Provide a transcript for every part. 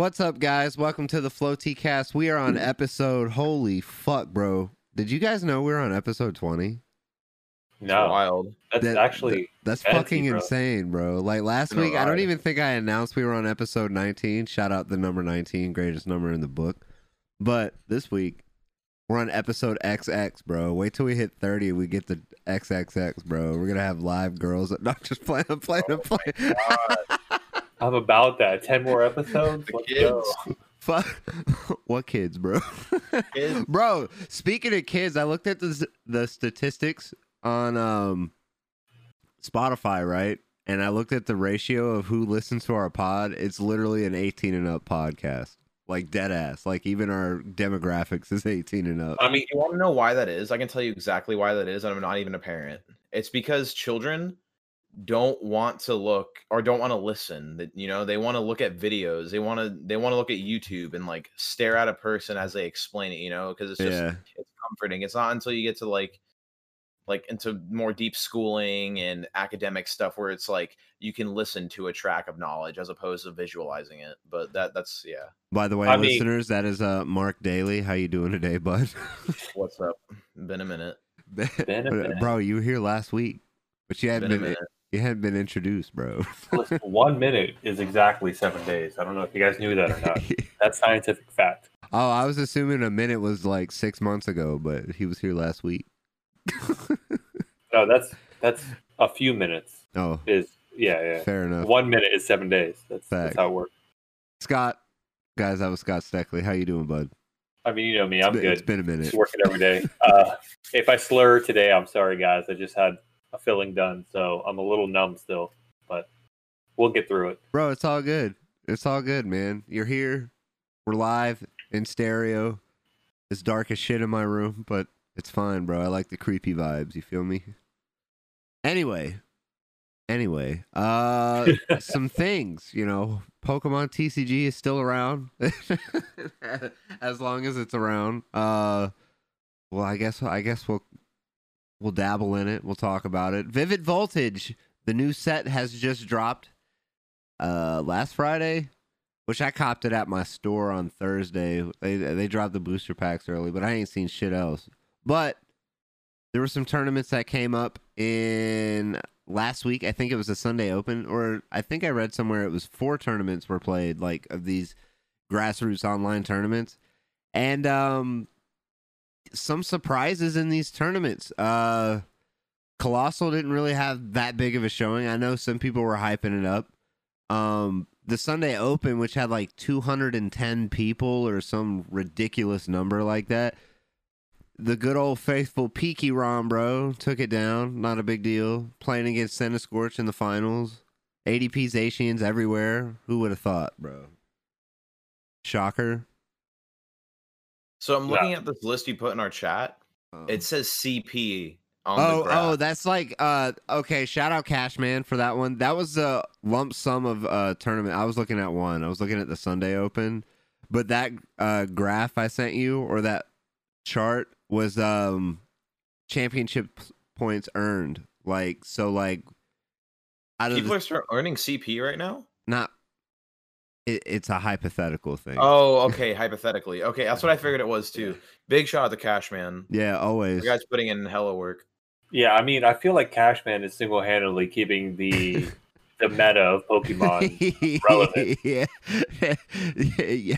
What's up, guys? Welcome to the Flow T Cast. We are on episode. Holy fuck, bro! Did you guys know we are on episode twenty? No, Wild. that's That- actually That's Fancy, fucking bro. insane, bro. Like last Been a week, I don't even think I announced we were on episode nineteen. Shout out the number nineteen, greatest number in the book. But this week, we're on episode XX, bro. Wait till we hit thirty, we get the XXX, bro. We're gonna have live girls. Not just playing, I'm playing, I'm Oh playing. I'm about that. Ten more episodes. Let's kids. go. Fuck. what kids, bro? Kids. bro, speaking of kids, I looked at the the statistics on um Spotify, right? And I looked at the ratio of who listens to our pod. It's literally an 18 and up podcast. Like dead ass. Like even our demographics is 18 and up. I mean, You want to know why that is? I can tell you exactly why that is, and I'm not even a parent. It's because children don't want to look or don't want to listen. That you know, they want to look at videos. They want to they want to look at YouTube and like stare at a person as they explain it. You know, because it's just yeah. it's comforting. It's not until you get to like like into more deep schooling and academic stuff where it's like you can listen to a track of knowledge as opposed to visualizing it. But that that's yeah. By the way, I mean- listeners, that is uh Mark Daly. How you doing today, bud? What's up? Been a minute. Been a minute. bro, you were here last week. But you hadn't Been a been minute. You hadn't been introduced, bro. listen, one minute is exactly seven days. I don't know if you guys knew that or not. That's scientific fact. Oh, I was assuming a minute was like six months ago, but he was here last week. No, that's that's a few minutes. oh, Is yeah, yeah. fair enough. One minute is seven days. That's, that's how it works. Scott, guys, that was Scott Steckley. How you doing, bud? I mean, you know me. It's I'm been- It's good. been a minute. Just working every day. Uh, if I slur today, I'm sorry, guys. I just had a filling done, so I'm a little numb still, but we'll get through it. Bro, it's all good. It's all good, man. You're here. We're live in stereo. It's dark as shit in my room, but it's fine, bro. I like the creepy vibes. You feel me? Anyway, anyway, uh, some things, you know, Pokemon TCG is still around as long as it's around. Uh, well, I guess I guess we'll we'll dabble in it. We'll talk about it. Vivid Voltage, the new set has just dropped uh last Friday, which I copped it at my store on Thursday. They they dropped the booster packs early, but I ain't seen shit else. But there were some tournaments that came up in last week. I think it was a Sunday Open, or I think I read somewhere it was four tournaments were played, like of these grassroots online tournaments, and um, some surprises in these tournaments. Uh, Coalossal didn't really have that big of a showing. I know some people were hyping it up. Um, the Sunday Open, which had like 210 people or some ridiculous number like that. The good old faithful Pikarom, bro, took it down. Not a big deal. Playing against Centiskorch in the finals. ADP's Asians everywhere. Who would have thought, bro? Shocker. So I'm Yeah. looking at this list you put in our chat. Oh. It says CP on oh, the graph. oh, that's like uh okay, shout out Cashman for that one. That was a lump sum of uh tournament. I was looking at one. I was looking at the Sunday Open. But that uh graph I sent you or that chart was um championship points earned. Like so like out People the, are start earning CP right now. not it, it's a hypothetical thing. Oh, okay. hypothetically, okay, that's what I figured it was too. Big shout out to Cashman. yeah, always. You guys putting in hella work. Yeah, I mean, I feel like Cashman is single handedly keeping the the meta of Pokemon. relevant. yeah. yeah.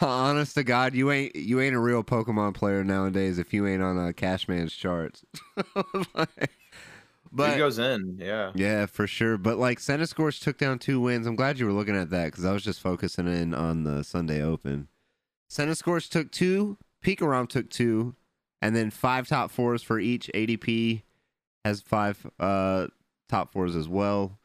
Honest to God, you ain't you ain't a real Pokemon player nowadays if you ain't on uh, Cashman's charts. But but he goes in, yeah. yeah, for sure. But like Centiskorch took down two wins. I'm glad you were looking at that because I was just focusing in on the Sunday Open. Centiskorch took two, Pikarom took two, and then five top fours for each. ADP has five uh, top fours as well.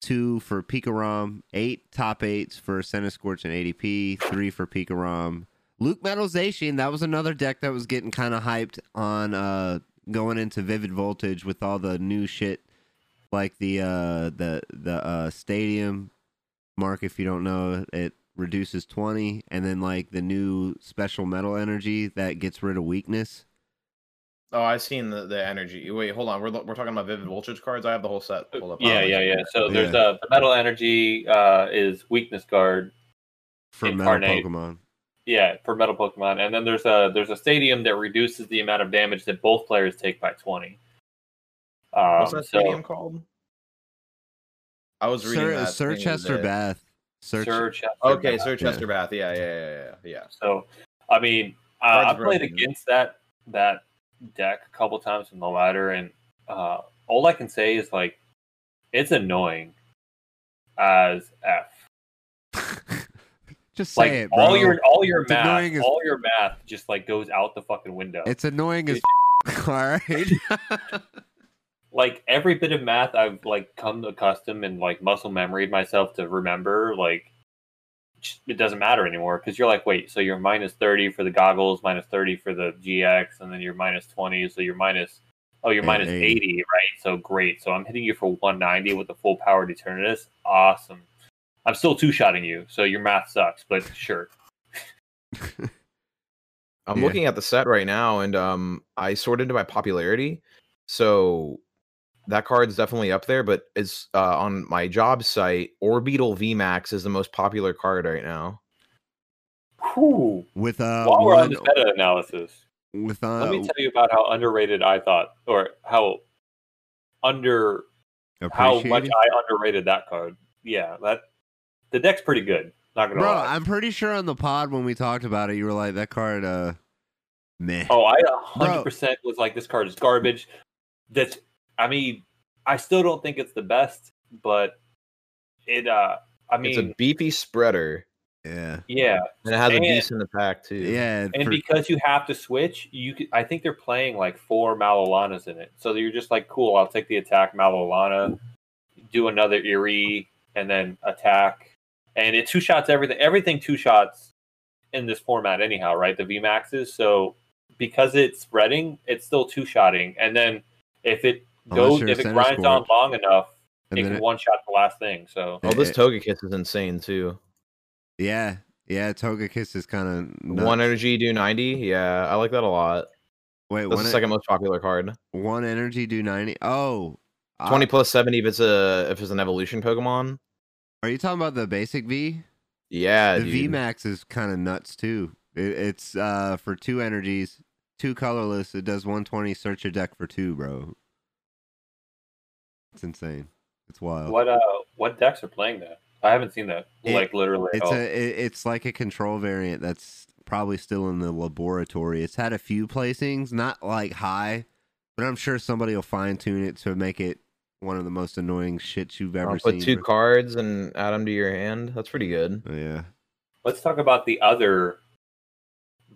Two for Pikarom, eight top eights for Centiskorch and ADP, three for Pikarom. Luke Metalization, that was another deck that was getting kind of hyped on uh, going into Vivid Voltage with all the new shit like the uh the the uh stadium mark if you don't know it reduces 20 and then like the new special metal energy that gets rid of weakness Oh, I've seen the, the energy. Wait, hold on. We're we're talking about Vivid Voltage cards. I have the whole set pulled up. Yeah, yeah, yeah. So there's Yeah. uh, the metal energy uh, is weakness guard. for metal Pokemon. Yeah, for metal Pokemon, and then there's a there's a stadium that reduces the amount of damage that both players take by twenty. Um, What's that so stadium called? I was reading Sir, that. Sir thing the other Chester day. Bath. Sir, Circhester Okay, Bath. Sir Yeah. Chester Bath. Yeah, yeah, yeah, yeah, yeah. So, I mean, uh, I played broken. against that that deck a couple times in the ladder, and uh, all I can say is like, it's annoying as f. Just say Like it, bro. all your all your It's math, as- all your math just like goes out the fucking window. It's annoying as all right. like every bit of math I've like come accustomed and like muscle memory myself to remember, like it doesn't matter anymore because you're like, wait, so you're minus thirty for the goggles, minus thirty for the GX, and then you're minus twenty, so you're minus oh you're minus 80. eighty, right? So great. So I'm hitting you for one ninety with the full power Eternatus. Awesome. I'm still two shotting you, so your math sucks, but sure. I'm Yeah. looking at the set right now, and um, I sorted into my popularity. So that card's definitely up there, but it's uh, on my job site. Orbeetle VMAX is the most popular card right now. Whew. with uh While we're on one this meta analysis, with uh let me tell you about how underrated I thought, or how under how much I underrated that card. Yeah, that the deck's pretty good. Not gonna Bro, lie. I'm pretty sure on the pod when we talked about it, you were like that card uh meh. oh, I hundred percent was like this card is garbage. That's I mean, I still don't think it's the best, but it uh I mean, it's a mean beefy spreader, Yeah. yeah. and it has a And- decent attack too. Yeah. And for- because you have to switch, you could, I think they're playing like four Malolanas in it. So you're just like, cool, I'll take the attack Malolana, do another Eerie, and then attack. And it two shots everything. Everything two shots in this format, anyhow, right? The VMAXs. So because it's spreading, it's still two shotting. And then if it goes, if it center grinds on long enough, and it can it- one shot the last thing. So Oh, this Togekiss is insane too. yeah. Yeah, Togekiss is kind of One energy do 90. Yeah, I like that a lot. Wait, That's one, the e- second most popular card. one energy do 90. Oh. uh, 20 plus 70 if it's a if it's an evolution Pokemon. Are you talking about the basic V? Yeah, the dude. VMAX is kind of nuts too. It, it's uh for two energies, two colorless. It does 120. Search your deck for two, bro. It's insane. It's wild. what uh what decks are playing that? I haven't seen that It- like literally. It's all. a it, it's like a control variant that's probably still in the laboratory. It's had a few placings, not like high, but I'm sure somebody will fine tune it to make it one of the most annoying shits you've ever I'll seen. put two cards and add them to your hand. That's pretty good. Oh, yeah. Let's talk about the other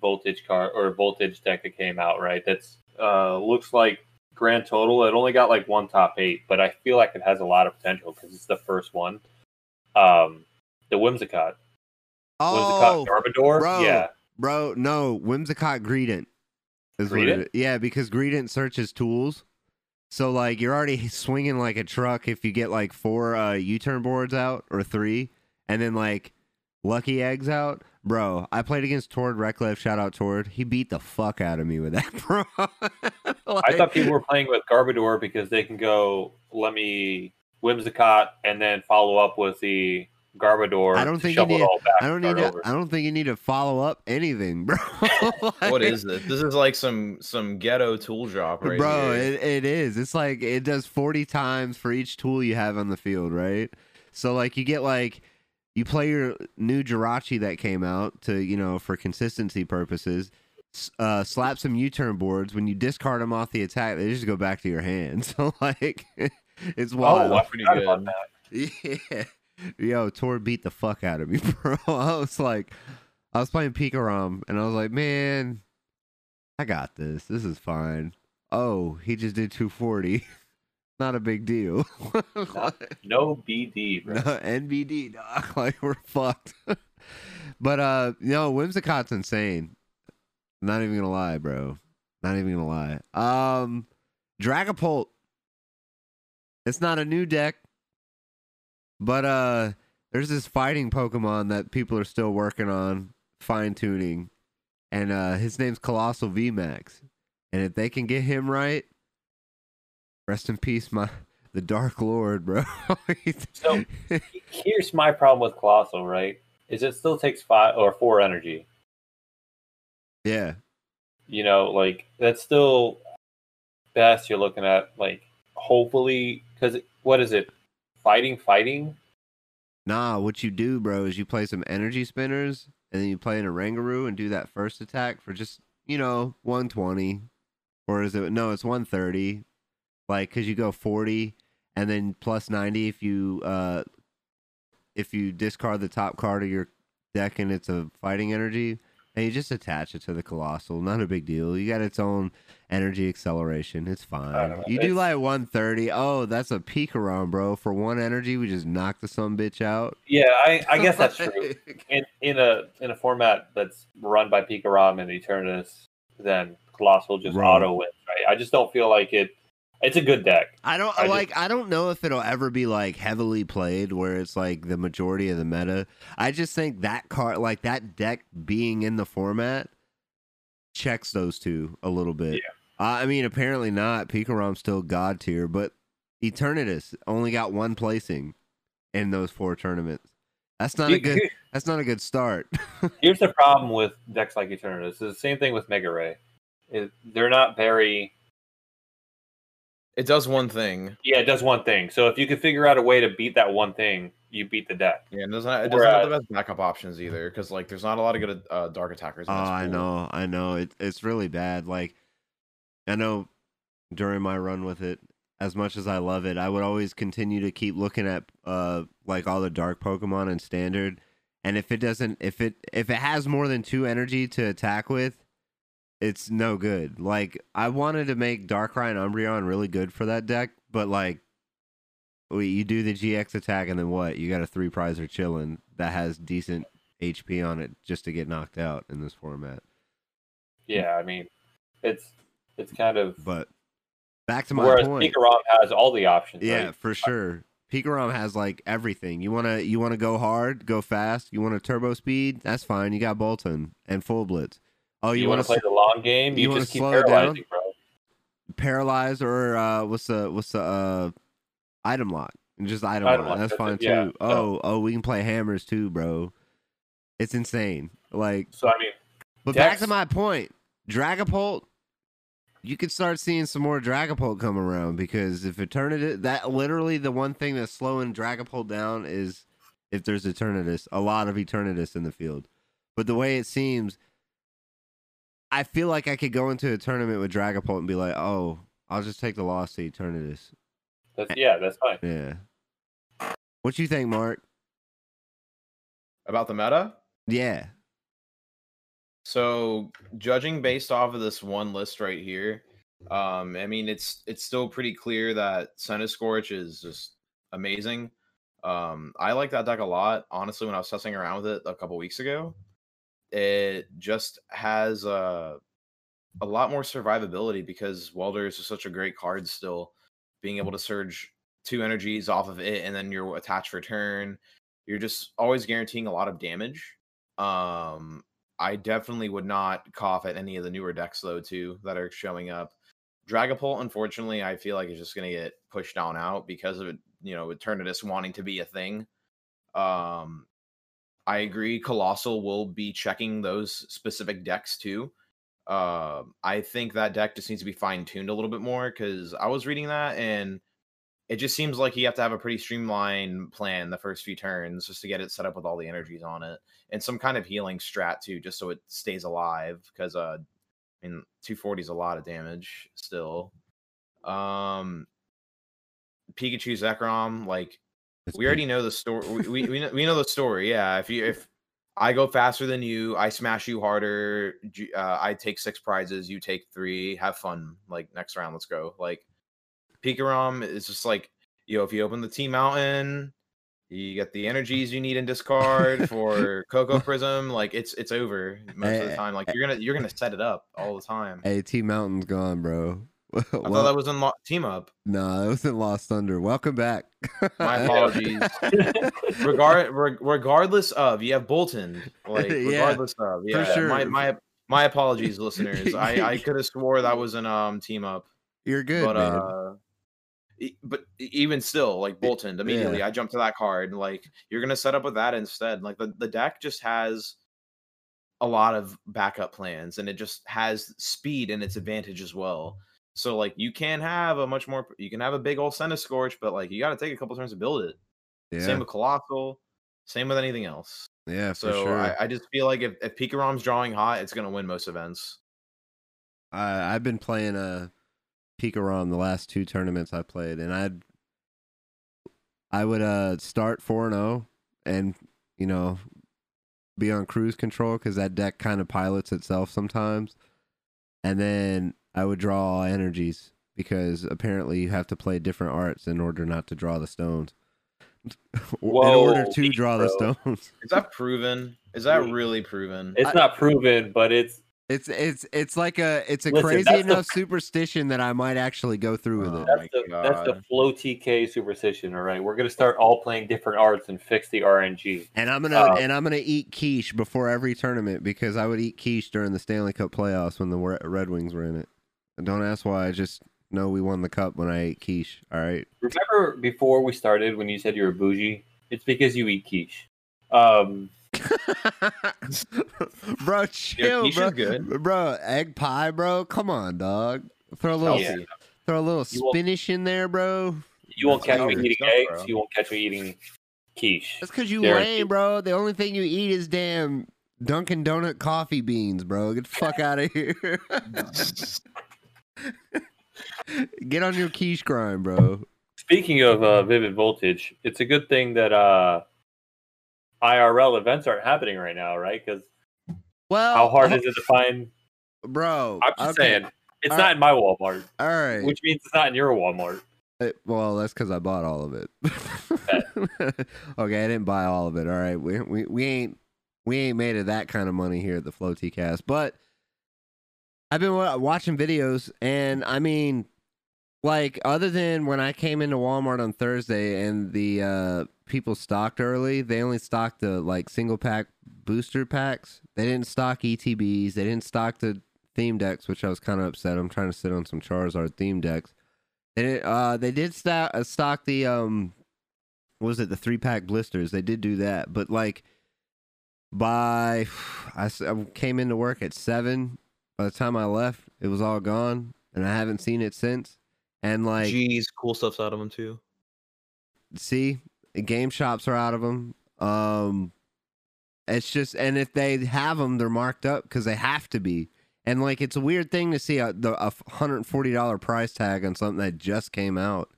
voltage car or voltage deck that came out. Right, that's uh, looks like grand total. It only got like one top eight, but I feel like it has a lot of potential because it's the first one. Um, the Whimsicott, Oh, Whimsicott Garbodor. bro. Yeah, bro, no, Whimsicott Greedent is what it is. Yeah, because Greedent searches tools. So like you're already swinging like a truck if you get like four uh, U-turn boards out or three, and then like lucky eggs out. Bro, I played against Tord Reklev. Shout out Tord. He beat the fuck out of me with that, bro. I thought people were playing with Garbodor because they can go. Let me Whimsicott and then follow up with the Garbodor. I don't to think you need- it all back. I don't need start to. don't think you need to follow up anything, bro. What Like- is this? This is like some some ghetto tool drop right bro here. it, it is it's like it does 40 times for each tool you have on the field right so like you get like you play your new Jirachi that came out to you know for consistency purposes uh slap some u-turn boards when you discard them off the attack they just go back to your hand so like it's Oh, wild I pretty forgot about good. that. yeah. Yo, Tor beat the fuck out of me, bro. I was like, I was playing Pikarom, and I was like, man, I got this. This is fine. Oh, he just did 240. Not a big deal. No BD, bro. no, NBD, dog. Like, we're fucked. but, uh, no, Whimsicott's insane. Not even gonna lie, bro. Not even gonna lie. Um, Dragapult. It's not a new deck, but uh, there's this fighting Pokemon that people are still working on fine tuning, and uh, his name's Coalossal VMAX. And if they can get him right, rest in peace, my the Dark Lord, bro. So here's my problem with Coalossal, right? is it still takes five or four energy. Yeah. You know, like that's still best. You're looking at like hopefully because what is it? Fighting, fighting. Nah, what you do, bro, is you play some energy spinners and then you play an Oranguru and do that first attack for just, you know, 120. Or is it, no, it's 130. Like, cause you go 40 and then plus 90 if you, uh, if you discard the top card of your deck and it's a fighting energy, and you just attach it to the Coalossal. Not a big deal. You got its own energy acceleration. It's fine. know, You do like 130. Oh, that's a Pikarom, bro. For one energy, we just knock the some bitch out. Yeah, I, I guess that's true. In in a in a format that's run by Pikarom and Eternatus, then Coalossal just Right. auto wins, right? I just don't feel like it. It's a good deck. I don't I just- like. I don't know if it'll ever be like heavily played, where it's like the majority of the meta. I just think that card, like that deck, being in the format, checks those two a little bit. Yeah. Uh, I mean, apparently not. Pikarom's still god tier, but Eternatus only got one placing in those four tournaments. That's not a good. That's not a good start. Here's the problem with decks like Eternatus. It's the same thing with Mega Ray. It, they're not very. It does one thing. Yeah, it does one thing. So if you could figure out a way to beat that one thing, you beat the deck. Yeah, it doesn't. It doesn't have the best backup options either, because like there's not a lot of good uh, dark attackers. Oh, in I pool. know, I know. It, it's really bad. Like, I know during my run with it, as much as I love it, I would always continue to keep looking at uh like all the dark Pokemon and standard. And if it doesn't, if it if it has more than two energy to attack with, it's no good. Like I wanted to make Darkrai and Umbreon really good for that deck, but like. wait, You do the GX attack and then what? You got a three prizer chilling that has decent HP on it just to get knocked out in this format. Yeah, I mean, it's it's kind of. But back to my Whereas point. Pikarom has all the options. yeah, right? for sure. Pikarom has like everything. You wanna you wanna go hard, go fast. You want a turbo speed? That's fine. You got Boltund and full blitz. Oh, you, you, want to play the long game? you You, just keep paralyzing, bro. paralyze or uh, what's the what's the uh, item lock? And just item, Item lock. lock, That's that's fine it, yeah. too. Oh, oh, we can play hammers too, bro. It's insane. Like So I mean, But back to my point, Dragapult, you could start seeing some more Dragapult come around because if Eternatus, that literally the one thing that's slowing Dragapult down is if there's Eternatus, a lot of Eternatus in the field. But the way it seems, I feel like I could go into a tournament with Dragapult and be like, oh, I'll just take the loss to Eternatus. that's yeah, that's fine. Yeah. What you think, Mark? About the meta. Yeah. So judging based off of this one list right here, um, I mean it's it's still pretty clear that Scorch is just amazing. Um, I like that deck a lot. Honestly, when I was testing around with it a couple weeks ago, it just has a a lot more survivability because Welders is such a great card still. Being able to surge two energies off of it and then you're attached for turn, you're just always guaranteeing a lot of damage. Um, I definitely would not cough at any of the newer decks though too that are showing up. Dragapult, unfortunately, I feel like is just gonna get pushed down out because of it, you know, Eternatus wanting to be a thing. Um I agree Coalossal will be checking those specific decks too. Um I think that deck just needs to be fine-tuned a little bit more because I was reading that and it just seems like you have to have a pretty streamlined plan the first few turns just to get it set up with all the energies on it and some kind of healing strat too, just so it stays alive. Because uh, I mean, 240 is a lot of damage still. Um, Pikachu Zekrom, like we already know the story. We, we know, we know the story. Yeah, if you if I go faster than you, I smash you harder. Uh, I take six prizes, you take three. Have fun. Like next round, let's go. Like Pikarom is just like you know. If you open the T Mountain, you get the energies you need in discard for Koko Prism. Like it's it's over most of the time. Like you're gonna you're gonna set it up all the time. Hey, T Mountain's gone, bro. I thought that was in lo- team up. No, it wasn't Lost Thunder. Welcome back. My apologies. Regard reg- regardless of you have Boltund. Like Yeah, regardless of yeah. sure. My my my apologies, listeners. I I could have swore that was an um team up. You're good, but man. uh But even still, like Boltund, immediately I jumped to that card. Like you're gonna set up with that instead. Like the, the deck just has a lot of backup plans and it just has speed in its advantage as well. So like you can have a much more you can have a big old Scorch, but like you gotta take a couple turns to build it. Yeah, Same with Coalossal, same with anything else. yeah, for So sure. I, I just feel like if, if Pikarom's drawing hot, it's gonna win most events. I I've been playing a Pikarom the last two tournaments I played, and I'd I would uh start four and zero, and you know be on cruise control because that deck kind of pilots itself sometimes, and then I would draw all energies because apparently you have to play different arts in order not to draw the stones. in order Whoa, to draw the stones. Is that proven? Is that really proven? It's I- not proven, but it's It's it's it's like a it's a Listen, crazy that's the- enough superstition that I might actually go through with Oh it. that's the that's the flow TK superstition. All right, we're gonna start all playing different arts and fix the RNG. And I'm gonna Uh, and I'm gonna eat quiche before every tournament because I would eat quiche during the Stanley Cup playoffs when the Red Wings were in it. And don't ask why. I just know we won the cup when I ate quiche. All right. Remember before we started when you said you were bougie? It's because you eat quiche. Um, bro, chill, quiche bro. good. Bro, egg pie, bro. Come on, dog. Throw a little, Healthy. throw a little spinach in there, bro. you won't That's catch me eating stuff, eggs. bro. You won't catch me eating quiche. That's because you Guaranteed. lame, bro. The only thing you eat is damn Dunkin' Donut coffee beans, bro. Get the fuck out of here. Get on your quiche grind, bro. Speaking of uh, vivid voltage, it's a good thing that uh, IRL events aren't happening right now, right? Because Well, how hard is it to find? bro? I'm just okay, saying, it's All not in my Walmart, All right. which means it's not in your Walmart. Uh, well, that's because I bought all of it. okay, I didn't buy all of it. All right, we we we ain't we ain't made of that kind of money here at the Flow T Cast, but I've been watching videos, and I mean, like other than when I came into Walmart on Thursday and the uh, people stocked early, they only stocked the like single pack booster packs. They didn't stock ETBs. They didn't stock the theme decks, which I was kind of upset. I'm trying to sit on some Charizard theme decks. They did, uh, they did stock, uh, stock the um, was it the three pack blisters? They did do that, but like by I came into work at seven. By the time I left, it was all gone, and I haven't seen it since. And like, Jeez, cool stuff's out of them too. see, game shops are out of them. Um, it's just, and if they have them, they're marked up because they have to be. And like, it's a weird thing to see a the a hundred forty dollar price tag on something that just came out,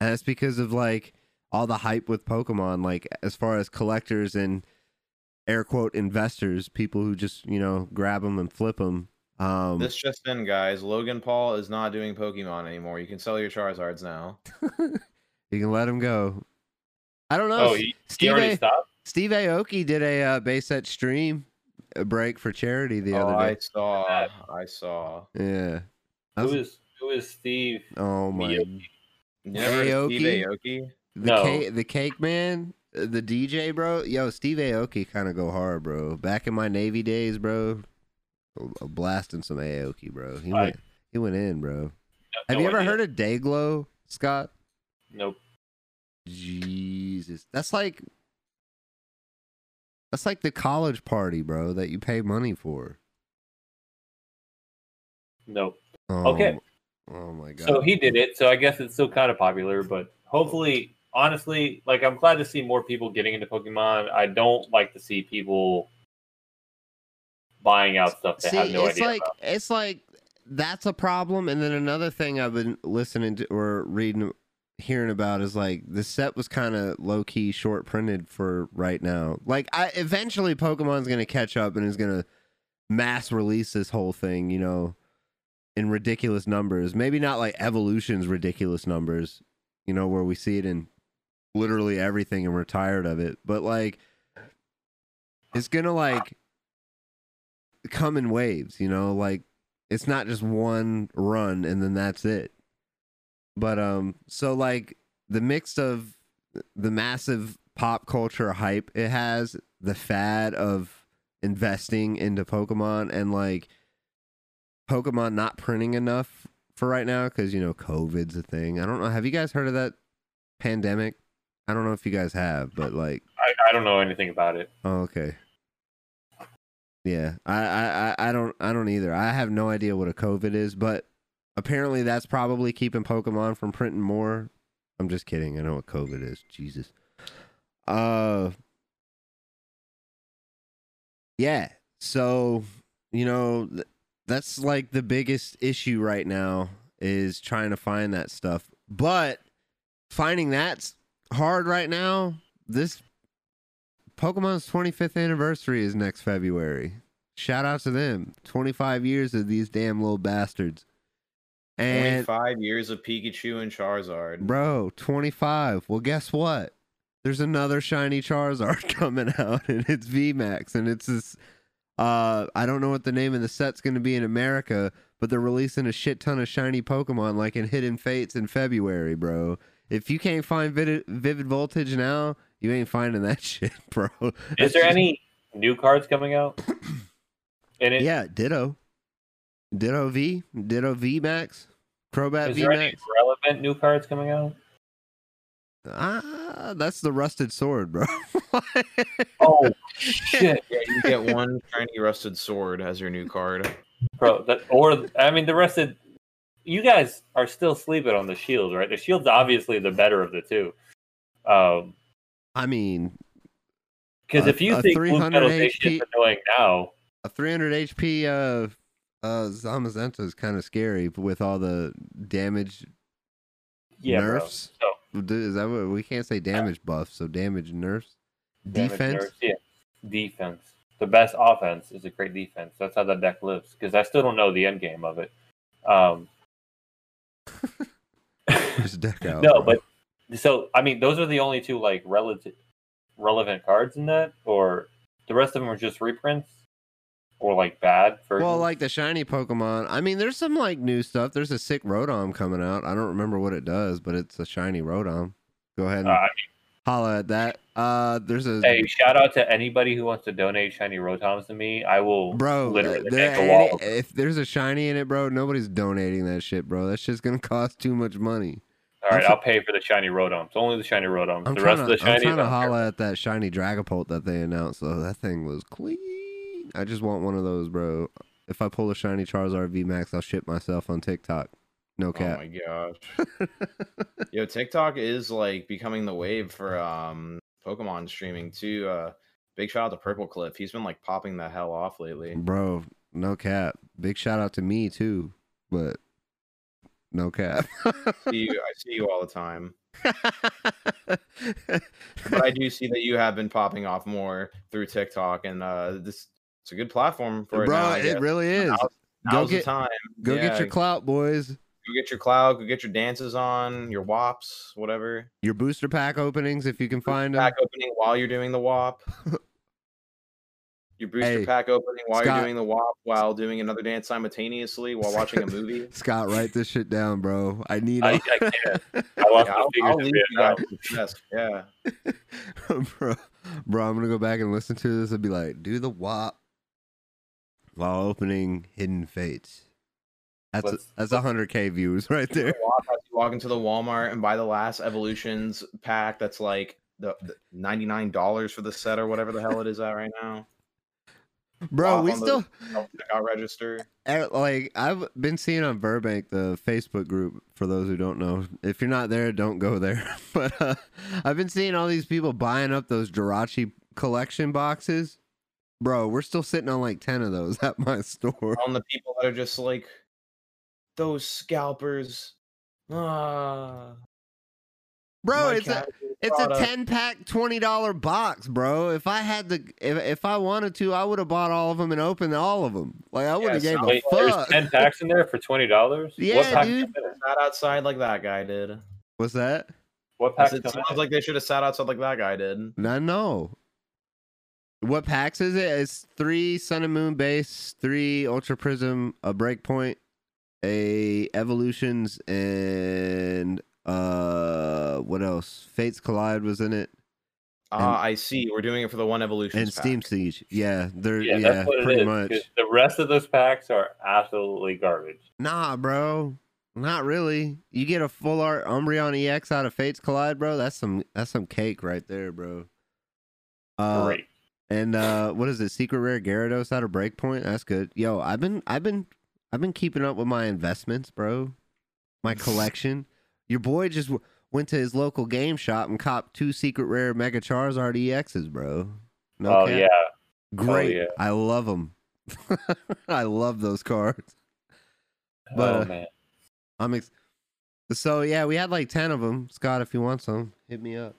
and that's because of like all the hype with Pokemon. Like as far as collectors and air quote investors, people who just you know grab them and flip them. Um, This just in, guys. Logan Paul is not doing Pokemon anymore. You can sell your Charizards now. you can let him go. I don't know. Oh, he, he Steve already A- stopped. Steve Aoki did a uh, base set stream a break for charity the oh, other day. I saw. I saw. Yeah. I Who was- is who is Steve? oh my. Aoki? Never heard of Steve Aoki? Aoki? The No. cake, the cake man, uh, the DJ, bro. Yo, Steve Aoki kind of go hard, bro. Back in my Navy days, bro, uh, blasting some Aoki, bro. He I- went, he went in, bro. No- Have you ever idea. heard of Dayglow, Scott? Nope. Jesus, that's like that's like the college party, bro, that you pay money for. Nope. Oh, Okay. Oh my god. So he did it. So I guess it's still kind of popular, but hopefully, honestly, like I'm glad to see more people getting into Pokemon. I don't like to see people buying out stuff they See, have no it's idea like about. it's like that's a problem. And then another thing I've been listening to or reading, hearing about is like the set was kind of low key short printed for right now. Like, I eventually Pokemon's gonna catch up and is gonna mass release this whole thing. You know, in ridiculous numbers. Maybe not like Evolution's ridiculous numbers. You know, where we see it in literally everything and we're tired of it. But like, it's gonna like come in waves, you know, like it's not just one run and then that's it. But um so like the mix of the massive pop culture hype it has, the fad of investing into Pokemon and like Pokemon not printing enough for right now because you know COVID's a thing. I don't know. Have you guys heard of that pandemic? I don't know if you guys have, but like, I, I don't know anything about it. oh, okay. Yeah, I, I, I don't, I don't either. I have no idea what a COVID is, but apparently that's probably keeping Pokemon from printing more. I'm just kidding. I know what COVID is. Jesus. Uh. Yeah. So you know that's like the biggest issue right now is trying to find that stuff, but finding that's hard right now. This Pokemon's 25th anniversary is next February. Shout out to them. 25 years of these damn little bastards. And 25 years of Pikachu and Charizard. bro, 25. Well, guess what? There's another shiny Charizard coming out and it's VMAX and it's this uh I don't know what the name of the set's going to be in America, but they're releasing a shit ton of shiny Pokemon like in Hidden Fates in February, bro. If you can't find Vivid, Vivid Voltage now, you ain't finding that shit, bro. Is That's there just- any new cards coming out? And it, Yeah, Ditto. Ditto V, Ditto V Max, Crobat is V there any Max. relevant new cards coming out? Ah, that's the rusted sword, bro. Oh shit, Yeah, you get one shiny rusted sword as your new card. bro! That, or I mean, the rest of you guys are still sleeping on the shield, right? The shield's obviously the better of the two. Um, I mean, because if you think Blue 300 Penetration is HP annoying now, a 300 HP uh uh Zamazenta is kind of scary with all the damage yeah, nerfs. So Is that what we can't say damage buffs, so damage nerfs. damage Defense. nerfs, yeah, defense. The best offense is a great defense. That's how that deck lives. Because I still don't know the end game of it. Um, deck out. no, bro. but so I mean, those are the only two like relative relevant cards in that, or the rest of them are just reprints, or like bad versions. well, like the shiny Pokemon. I mean, there's some like new stuff. There's a sick Rotom coming out. I don't remember what it does, but it's a shiny Rotom. Go ahead and Uh, holla at that. Uh, there's a hey, shout out to anybody who wants to donate shiny Rotoms to me. I will bro. literally uh, make a wall. if there's a shiny in it, bro, nobody's donating that shit, bro. That shit's gonna cost too much money. All right, I'm I'll pay for the shiny Rotoms. Only the shiny Rotoms. I'm the rest to, of the shinies. I'm trying to I don't care. holla at that shiny Dragapult that they announced. Though that thing was clean. I just want one of those, bro. If I pull a shiny Charizard V Max, I'll shit myself on TikTok. No cap. Oh my gosh. Yo, TikTok is like becoming the wave for um Pokemon streaming too. Uh big shout out to Purple Cliff. He's been like popping the hell off lately. bro, no cap. Big shout out to me too, but no cap. see you, I see you all the time. But I do see that you have been popping off more through TikTok and uh this it's a good platform for it now. it really is. Now's- Go get the time. go Yeah, get your clout, boys. go get your clout. go get your dances on, your wops, whatever. Your booster pack openings if you can find them. pack opening while you're doing the WAP. Your booster Hey, pack opening while Scott. you're doing the WAP while doing another dance simultaneously while watching a movie. Scott, write this shit down, bro. I need I, I can't. I lost yeah, I'll, I'll leave you Vietnam. guys with. Yeah. bro, bro, I'm gonna go back and listen to this and be like, do the WAP while opening Hidden Fates. That's Let's- that's hundred K views right there, WAP as you walk into the Walmart and buy the last Evolutions pack that's like the, the $99 for the set or whatever the hell it is at right now. Bro. We on the still Checkout register. eh, like I've been seeing on Burbank the Facebook group. For those who don't know, if you're not there, don't go there. But uh, I've been seeing all these people buying up those Jirachi collection boxes. Bro, we're still sitting on like ten of those at my store. On the people that are just like, those scalpers. Ah, Bro, my it's a casual It's a 10 pack, $20 box, bro. If I had to, if, if I wanted to, I would have bought all of them and opened all of them. Like, I wouldn't Yeah, have gave so a Wait, there's fuck. ten packs in there for twenty dollars. Yeah, what pack dude. come in it? Sat outside like that guy did. What's that? What I packs said, come in sounds like they should have sat outside like that guy did. I know. What packs is it? It's three Sun and Moon base, three Ultra Prism, a Breakpoint, a Evolutions, and uh, what else? Fates Collide was in it, Ah, I see. We're doing it for the one evolution. and Steam Siege. Yeah, they're Yeah, yeah, that's what pretty it is. much. 'cause The rest of those packs are absolutely garbage. Nah, bro. Not really. You get a full art Umbreon EX out of Fates Collide, bro. That's some that's some cake right there, bro. Uh, Great. And uh, what is it? Secret rare Gyarados out of Breakpoint. That's good. Yo, I've been I've been I've been keeping up with my investments, bro. My collection. Your boy just w- went to his local game shop and copped two secret rare Mega Charizard EXs, bro. No oh cap. yeah. great. yeah. I love them. I love those cards. But, oh uh, man. I'm ex- so yeah, we had like ten of them. Scott, if you want some, hit me up.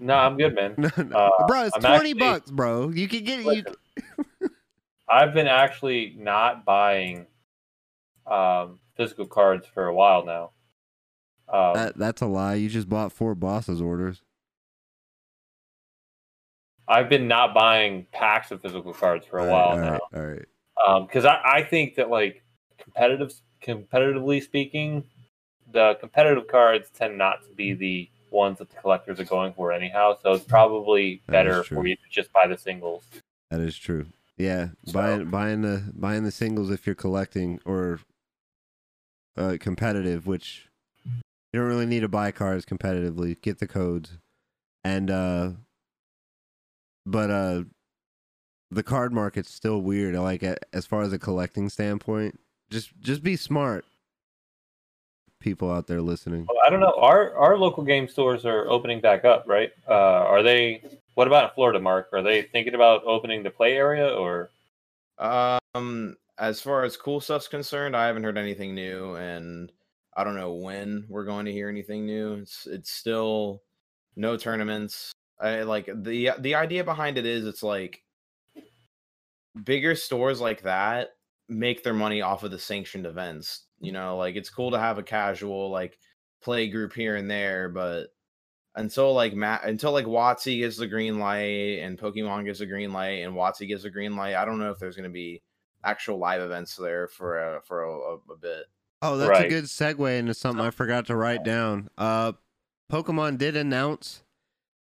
No, I'm good, man. No, no. Uh, bro, it's I'm twenty actually- bucks, bro. You can get you. I've been actually not buying um, physical cards for a while now. Um, That, that's a lie. You just bought four bosses orders. I've been not buying packs of physical cards for a All while right, now. All right, all right. because I, I think that like competitive competitively speaking the competitive cards tend not to be the ones that the collectors are going for anyhow so it's probably That better for you to just buy the singles That is true. Yeah, So- buying buying the buying the singles if you're collecting or uh, competitive, which you don't really need to buy cards competitively. Get the codes, and uh, but uh, the card market's still weird. Like a- as far as a collecting standpoint, just just be smart. People out there listening. Well, i don't know our our local game stores are opening back up right uh, are they what about florida mark are they thinking about opening the play area or Um, as far as cool stuff's concerned, I haven't heard anything new, and I don't know when we're going to hear anything new. It's it's still no tournaments. I like the the idea behind it is it's like bigger stores like that make their money off of the sanctioned events. You know, like it's cool to have a casual like play group here and there, but until like Matt until like Watsy gets the green light and Pokemon gets the green light and Watsy gets the green light, I don't know if there's going to be actual live events there for a, for a, a, a bit. Oh, that's a good segue into something I forgot to write down. Uh, Pokemon did announce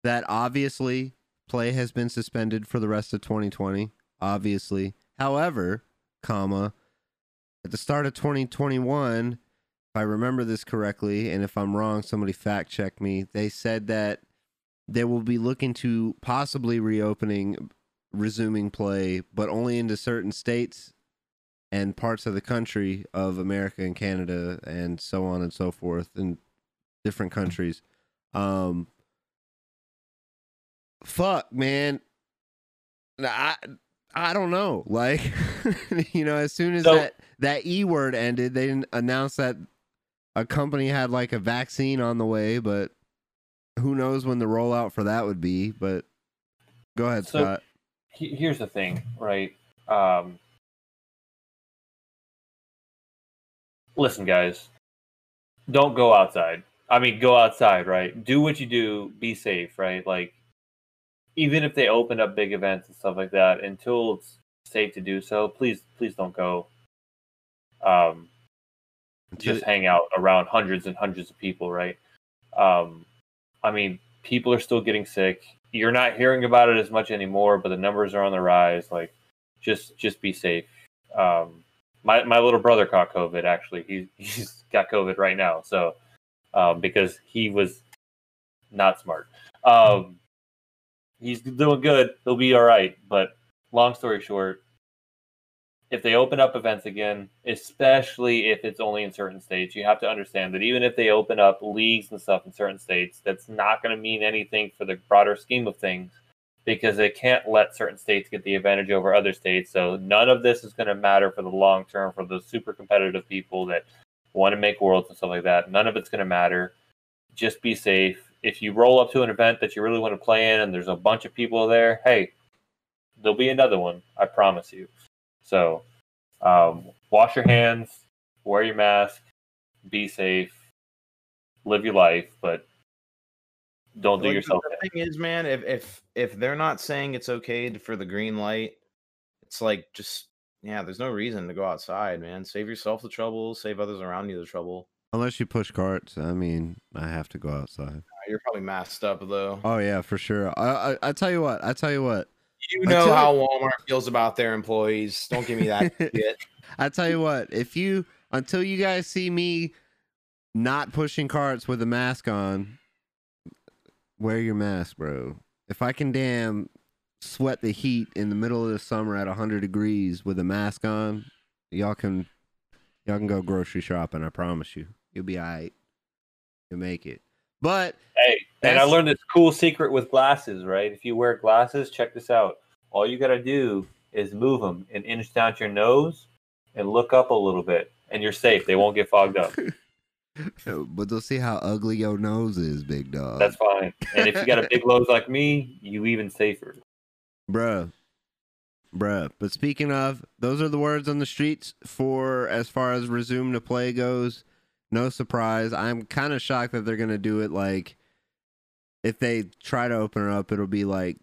that obviously play has been suspended for the rest of 2020. Obviously, however, comma at the start of 2021, if I remember this correctly, and if I'm wrong, somebody fact check me. They said that they will be looking to possibly reopening, resuming play, but only into certain states and parts of the country of America and Canada and so on and so forth in different countries. Um fuck, man. I I don't know. Like you know, as soon as So- that that E word ended, they didn't announce that a company had like a vaccine on the way, but who knows when the rollout for that would be, but go ahead, So- Scott. he- here's the thing, right? Um, listen, guys, don't go outside. I mean, go outside, right? Do what you do. Be safe, right? Like, even if they open up big events and stuff like that, until it's safe to do so, please, please don't go. Um, just hang out around hundreds and hundreds of people, right? Um, I mean, people are still getting sick. You're not hearing about it as much anymore, but the numbers are on the rise. Like, just just be safe. Um, my my little brother caught COVID. Actually, he he's got COVID right now. So, um, because he was not smart. Um, he's doing good. He'll be all right. But long story short, if they open up events again, especially if it's only in certain states, you have to understand that even if they open up leagues and stuff in certain states, that's not going to mean anything for the broader scheme of things because they can't let certain states get the advantage over other states. So none of this is going to matter for the long term for those super competitive people that want to make worlds and stuff like that. None of it's going to matter. Just be safe. If you roll up to an event that you really want to play in and there's a bunch of people there, hey, there'll be another one. I promise you. So, um, wash your hands, wear your mask, be safe, live your life, but don't do Like, yourself The thing is, man, if if if they're not saying it's okay to- for the green light, it's like just yeah, there's no reason to go outside, man. Save yourself the trouble, save others around you the trouble. Unless you push carts, I mean, I have to go outside. You're probably masked up though. Oh yeah, for sure. I I, I tell you what. I tell you what. You Until- know how Walmart feels about their employees. Don't give me that shit. I tell you what. If you until you guys see me not pushing carts with a mask on, wear your mask, bro. If I can damn sweat the heat in the middle of the summer at 100 degrees with a mask on, y'all can y'all can go grocery shopping, I promise you. You'll be all right. You'll make it. But Hey, and I learned this cool secret with glasses, right? If you wear glasses, check this out. All you got to do is move them an inch down your nose and look up a little bit, and you're safe. They won't get fogged up. but they'll see how ugly your nose is, big dog. That's fine. And if you got a big nose like me, you even safer. Bruh. Bruh. But speaking of, those are the words on the streets for as far as resume to play goes. No surprise. I'm kind of shocked that they're going to do it like if they try to open it up, it'll be like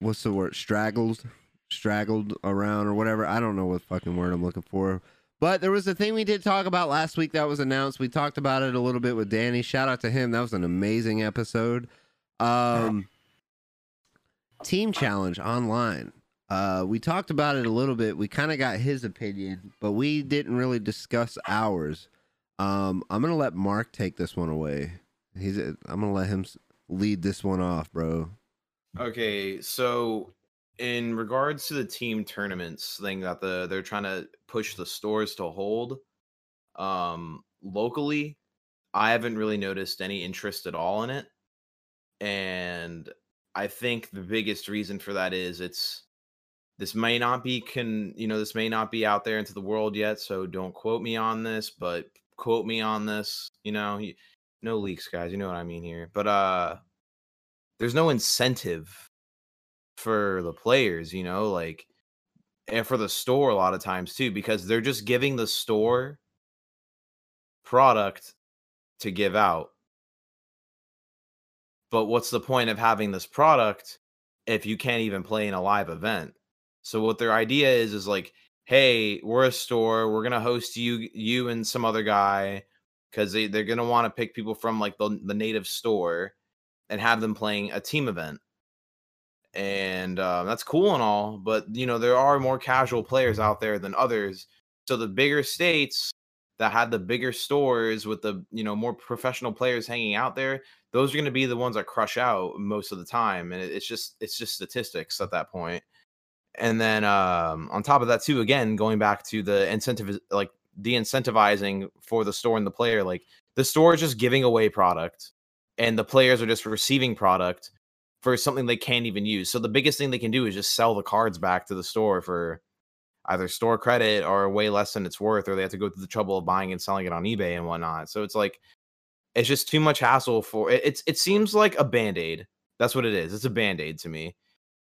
what's the word? Straggled, straggled around or whatever. I don't know what fucking word I'm looking for. But there was a thing we did talk about last week that was announced. We talked about it a little bit with Danny. Shout out to him. That was an amazing episode. Um, team challenge online. Uh, we talked about it a little bit. We kind of got his opinion, but we didn't really discuss ours. Um, I'm gonna let Mark take this one away. He's. I'm gonna let him lead this one off, bro. Okay, so in regards to the team tournaments thing that the they're trying to push the stores to hold, um, locally, I haven't really noticed any interest at all in it, and I think the biggest reason for that is it's this may not be can you know this may not be out there into the world yet, so don't quote me on this, but quote me on this. You know, no leaks, guys. You know what I mean here, but uh there's no incentive for the players, you know, like and for the store a lot of times too, because they're just giving the store product to give out. But what's the point of having this product if you can't even play in a live event? So what their idea is is like, hey, we're a store, we're gonna host you, you and some other guy, because they, they're gonna want to pick people from like the, the native store and have them playing a team event. And uh, that's cool and all, but you know there are more casual players out there than others. So the bigger states that had the bigger stores with the you know more professional players hanging out there, those are going to be the ones that crush out most of the time, and it's just it's just statistics at that point. And then um, on top of that too, again going back to the incentive, like the incentivizing for the store and the player, like the store is just giving away product and the players are just receiving product for something they can't even use. So the biggest thing they can do is just sell the cards back to the store for either store credit or way less than it's worth, or they have to go through the trouble of buying and selling it on eBay and whatnot. So it's like it's just too much hassle for it. It's it seems like a band-aid. That's what it is. It's a band-aid to me.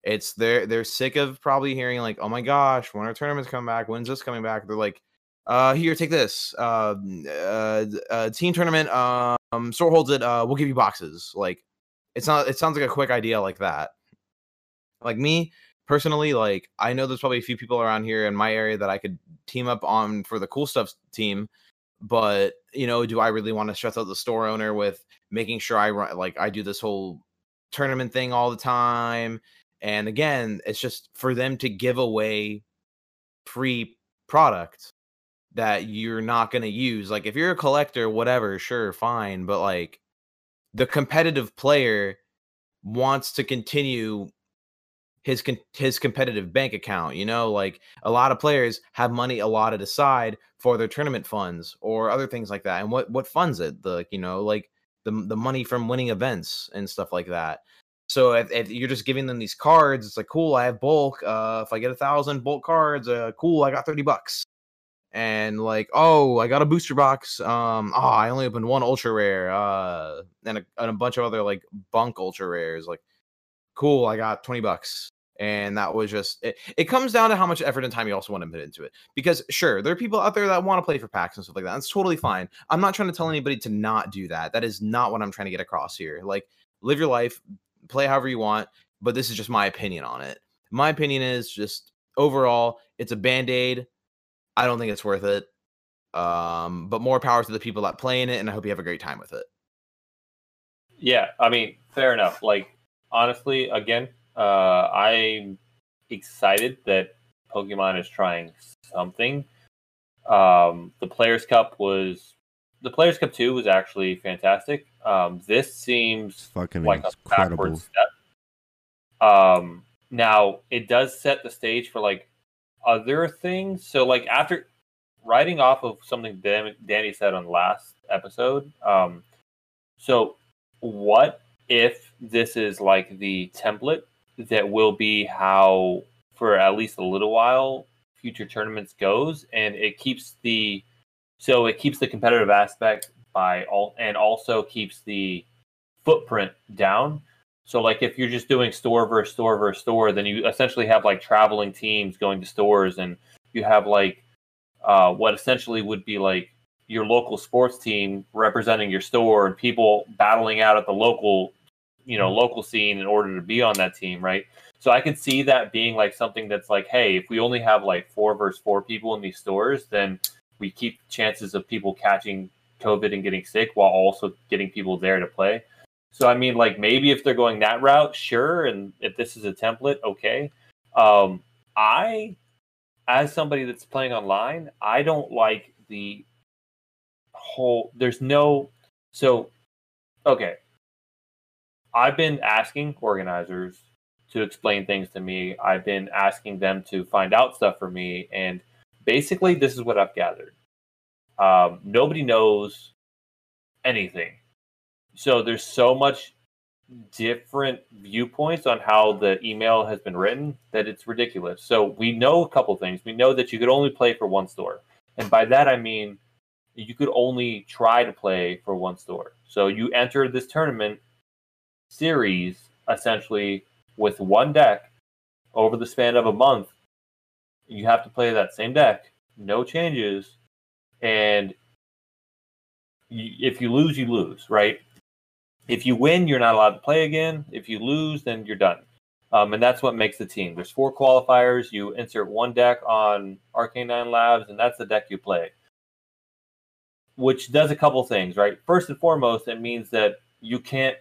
It's they're they're sick of probably hearing like, oh my gosh, when our tournaments come back, when's this coming back? They're like, uh here, take this. Uh, uh, uh team tournament, um, store holds it, uh, we'll give you boxes. Like it's not it sounds like a quick idea like that. Like me personally, like I know there's probably a few people around here in my area that I could team up on for the cool stuff team, but you know, do I really want to stress out the store owner with making sure I run like I do this whole tournament thing all the time? And again, it's just for them to give away free product that you're not going to use. Like if you're a collector, whatever, sure, fine, but like the competitive player wants to continue his con- his competitive bank account, you know, like a lot of players have money allotted aside for their tournament funds or other things like that. And what what funds it? The you know, like the the money from winning events and stuff like that. So if, if you're just giving them these cards, it's like cool. I have bulk. Uh, if I get a thousand bulk cards, uh, cool. I got thirty bucks. And like, oh, I got a booster box. Um, oh, I only opened one ultra rare. Uh, and a, and a bunch of other like bunk ultra rares. Like, cool. I got twenty bucks. And that was just it. It comes down to how much effort and time you also want to put into it. Because sure, there are people out there that want to play for packs and stuff like that. That's totally fine. I'm not trying to tell anybody to not do that. That is not what I'm trying to get across here. Like, live your life, play however you want, but this is just my opinion on it. My opinion is just overall, it's a band aid. I don't think it's worth it. Um, but more power to the people that play in it, and I hope you have a great time with it. Yeah, I mean, fair enough. Like, honestly, again, uh, I'm excited that Pokemon is trying something. Um, the Players Cup was the Players Cup two was actually fantastic. Um, this seems Fucking like a incredible. backward step. Um, now it does set the stage for like other things. So like after writing off of something Danny said on last episode, um, so what if this is like the template that will be how for at least a little while future tournaments goes and it keeps the so it keeps the competitive aspect by all and also keeps the footprint down so like if you're just doing store versus store versus store then you essentially have like traveling teams going to stores and you have like uh, what essentially would be like your local sports team representing your store and people battling out at the local you know local scene in order to be on that team right? So i could see that being like something that's like hey if we only have like four versus four people in these stores then we keep chances of people catching covid and getting sick while also getting people there to play so i mean like maybe if they're going that route sure and if this is a template okay. Um i as somebody that's playing online i don't like the whole there's no so okay. I've been asking organizers to explain things to me. I've been asking them to find out stuff for me and basically this is what i've gathered. Um, nobody knows anything so there's so much different viewpoints on how the email has been written that it's ridiculous so we know a couple things we know that you could only play for one store and by that i mean you could only try to play for one store. So you enter this tournament series essentially with one deck over the span of a month. You have to play that same deck, no changes, and if you lose, you lose, right? If you win, you're not allowed to play again. If you lose, then you're done. Um, and that's what makes the team. There's four qualifiers. You insert one deck on Arcane Nine Labs, and that's the deck you play which does a couple things, right? First and foremost, it means that you can't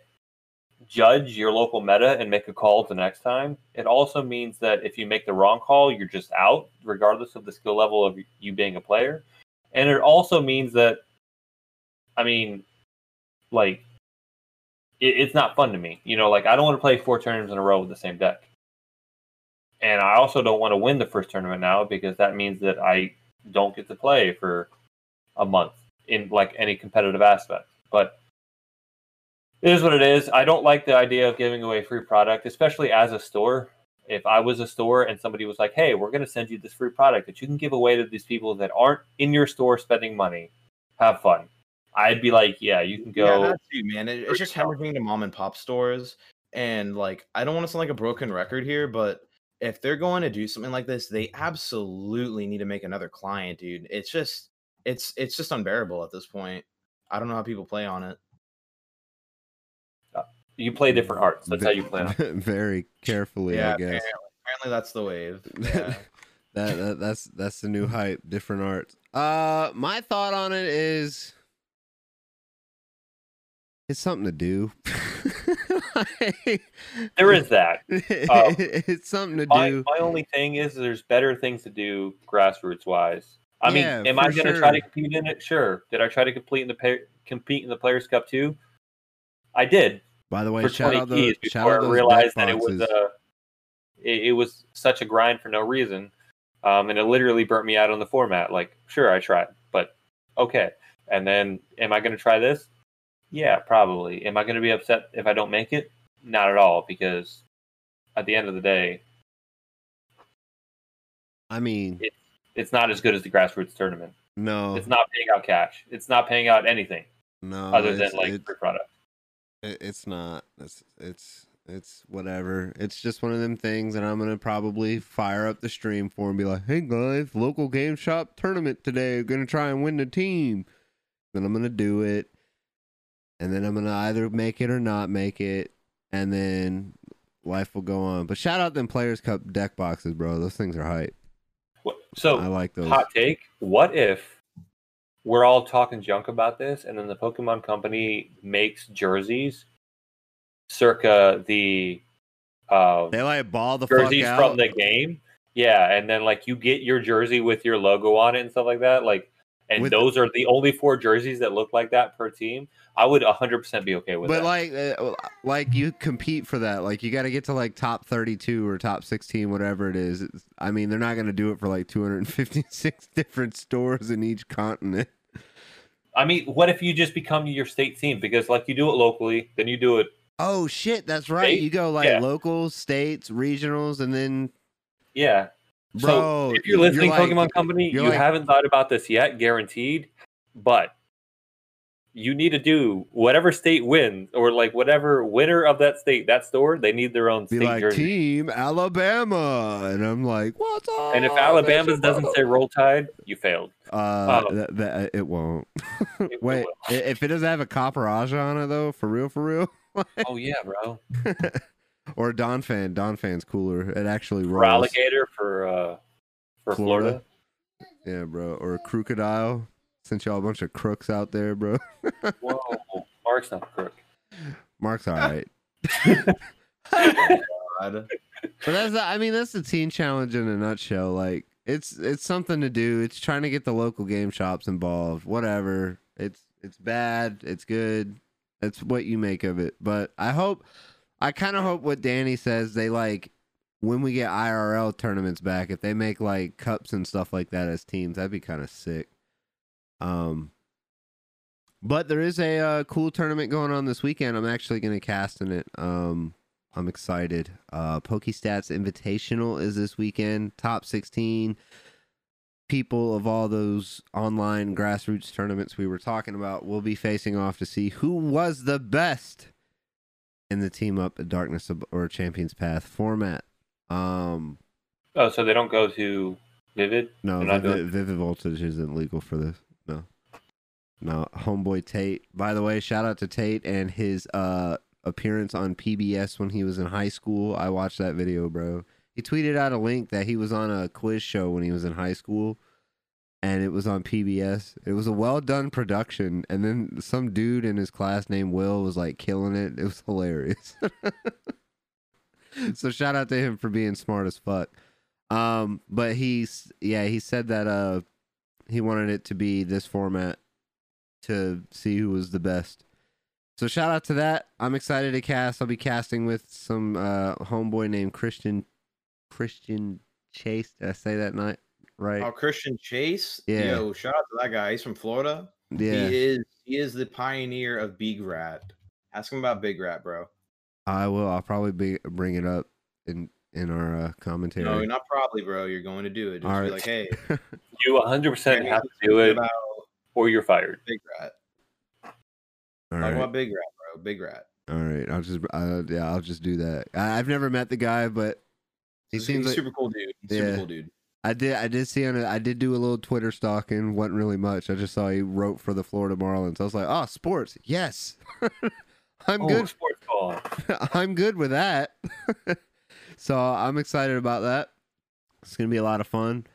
judge your local meta and make a call the next time. It also means that if you make the wrong call, you're just out, regardless of the skill level of you being a player. And it also means that, I mean, like, it, it's not fun to me. You know, like, I don't want to play four tournaments in a row with the same deck. And I also don't want to win the first tournament now because that means that I don't get to play for a month in like any competitive aspect. But it is what it is. I don't like the idea of giving away free product, especially as a store. If I was a store and somebody was like, "Hey, we're going to send you this free product that you can give away to these people that aren't in your store spending money, have fun," I'd be like, "Yeah, you can go." Yeah, that's you, man. It, it's just hemorrhaging to mom and pop stores, and like I don't want to sound like a broken record here, but if they're going to do something like this, they absolutely need to make another client, dude. It's just it's it's just unbearable at this point. I don't know how people play on it. You play different arts. That's how you play on it. Very carefully, yeah, I guess. apparently, apparently that's the wave. Yeah. that, that that's that's the new hype. Different arts. Uh, my thought on it is, it's something to do. There is that. Um, it's something to My, do. my only thing is there's better things to do grassroots wise. I mean, Yeah, am I going to try to compete in it? Sure. Did I try to complete in the pay, compete in the Players Cup too? I did By the way, for shout 20 out the shout before out I realized that it was boxes. uh, it, it was such a grind for no reason, um, and it literally burnt me out on the format. Like, sure, I tried, but okay. And then, am I going to try this? Yeah, probably. Am I going to be upset if I don't make it? Not at all, because at the end of the day, I mean, it's not as good as the grassroots tournament. no, It's not paying out cash. It's not paying out anything no, other than like it- free product. it, it's not. It's it's it's whatever. It's just one of them things that I'm gonna probably fire up the stream for and be like, "Hey guys, local game shop tournament today. gonna try and win the team." Then I'm gonna do it, and then I'm gonna either make it or not make it, and then life will go on. But shout out them Players Cup deck boxes, bro. Those things are hype. So I like those. hot take what if we're all talking junk about this and then the pokemon company makes jerseys circa the uh, They like ball the fuck jerseys out. from the game Yeah, and then like you get your jersey with your logo on it and stuff like that. Like, and With- those are the only four jerseys that look like that per team. I would 100% be okay with But that. like, uh, like you compete for that. Like you got to get to like top thirty-two or top sixteen, whatever it is. It's, I mean, they're not going to do it for like two hundred and fifty-six different stores in each continent. I mean, what if you just become your state team? Because like you do it locally, then you do it. Oh shit, that's right. State? You go like Yeah. local, states, regionals, and then Yeah. Bro. so if you're listening, like- Pokemon Company, you're like- haven't thought about this yet, guaranteed. But you need to do whatever state wins, or like whatever winner of that state, that store, they need their own state like. Team Alabama, and I'm like, what's up? And if Alabama doesn't say Roll Tide, you failed. uh, that, that, it won't. It Wait, will. if it doesn't have a Copperajah on it though, for real, for real, Oh yeah, bro. or a Donphan, Don fan's cooler. It actually For rolls. alligator for uh for Florida? Florida. Yeah, bro. Or a crocodile. Since y'all a bunch of crooks out there, bro. Whoa, Mark's not a crook. Mark's all right. God. But that's the, I mean that's the team challenge in a nutshell. Like it's it's something to do. It's trying to get the local game shops involved. Whatever. It's it's bad. It's good. It's what you make of it. But I hope I kind of hope what Danny says they like when we get IRL tournaments back if they make like cups and stuff like that as teams that'd be kind of sick. Um but there is a uh, cool tournament going on this weekend. I'm actually going to cast in it. Um I'm excited. Uh Pokestats Invitational is this weekend. Top 16 people of all those online grassroots tournaments we were talking about will be facing off to see who was the best in the team up at Darkness or Champions Path format. Um Oh, so they don't go to Vivid? no, Vivid, doing- Vivid Voltage isn't legal for this. No. No, homeboy Tate. By the way, shout out to Tate and his uh appearance on PBS when he was in high school. I watched that video, bro. He tweeted out a link that he was on a quiz show when he was in high school and it was on PBS. It was a well done production and then some dude in his class named Will was like killing it. It was hilarious. so shout out to him for being smart as fuck. Um, but he's yeah, he said that uh he wanted it to be this format to see who was the best. So shout out to that. I'm excited to cast. I'll be casting with some uh homeboy named Christian Christian Chase. Did I say that night right? Oh, Christian Chase. Yeah. Yo, shout out to that guy. He's from Florida. yeah. He is he is the pioneer of Big Rat. Ask him about Big Rat, bro. I will. I'll probably be bring it up in in our uh, commentary. No, not probably, bro. You're going to do it. Just All be right. like, hey, You 100% have to do it or you're fired. Big Rat. All Talk right. about Big Rat, bro. Big Rat. All right. I'll just uh, yeah, I'll just do that. I, I've never met the guy, but he He's, seems he's like super cool dude. He's Yeah. Super cool dude. I did. I did see on. I did do a little Twitter stalking. wasn't really much. I just saw he wrote for the Florida Marlins. I was like, oh, sports. Yes, I'm Oh, good. sports ball. I'm good with that. so I'm excited about that. It's gonna be a lot of fun.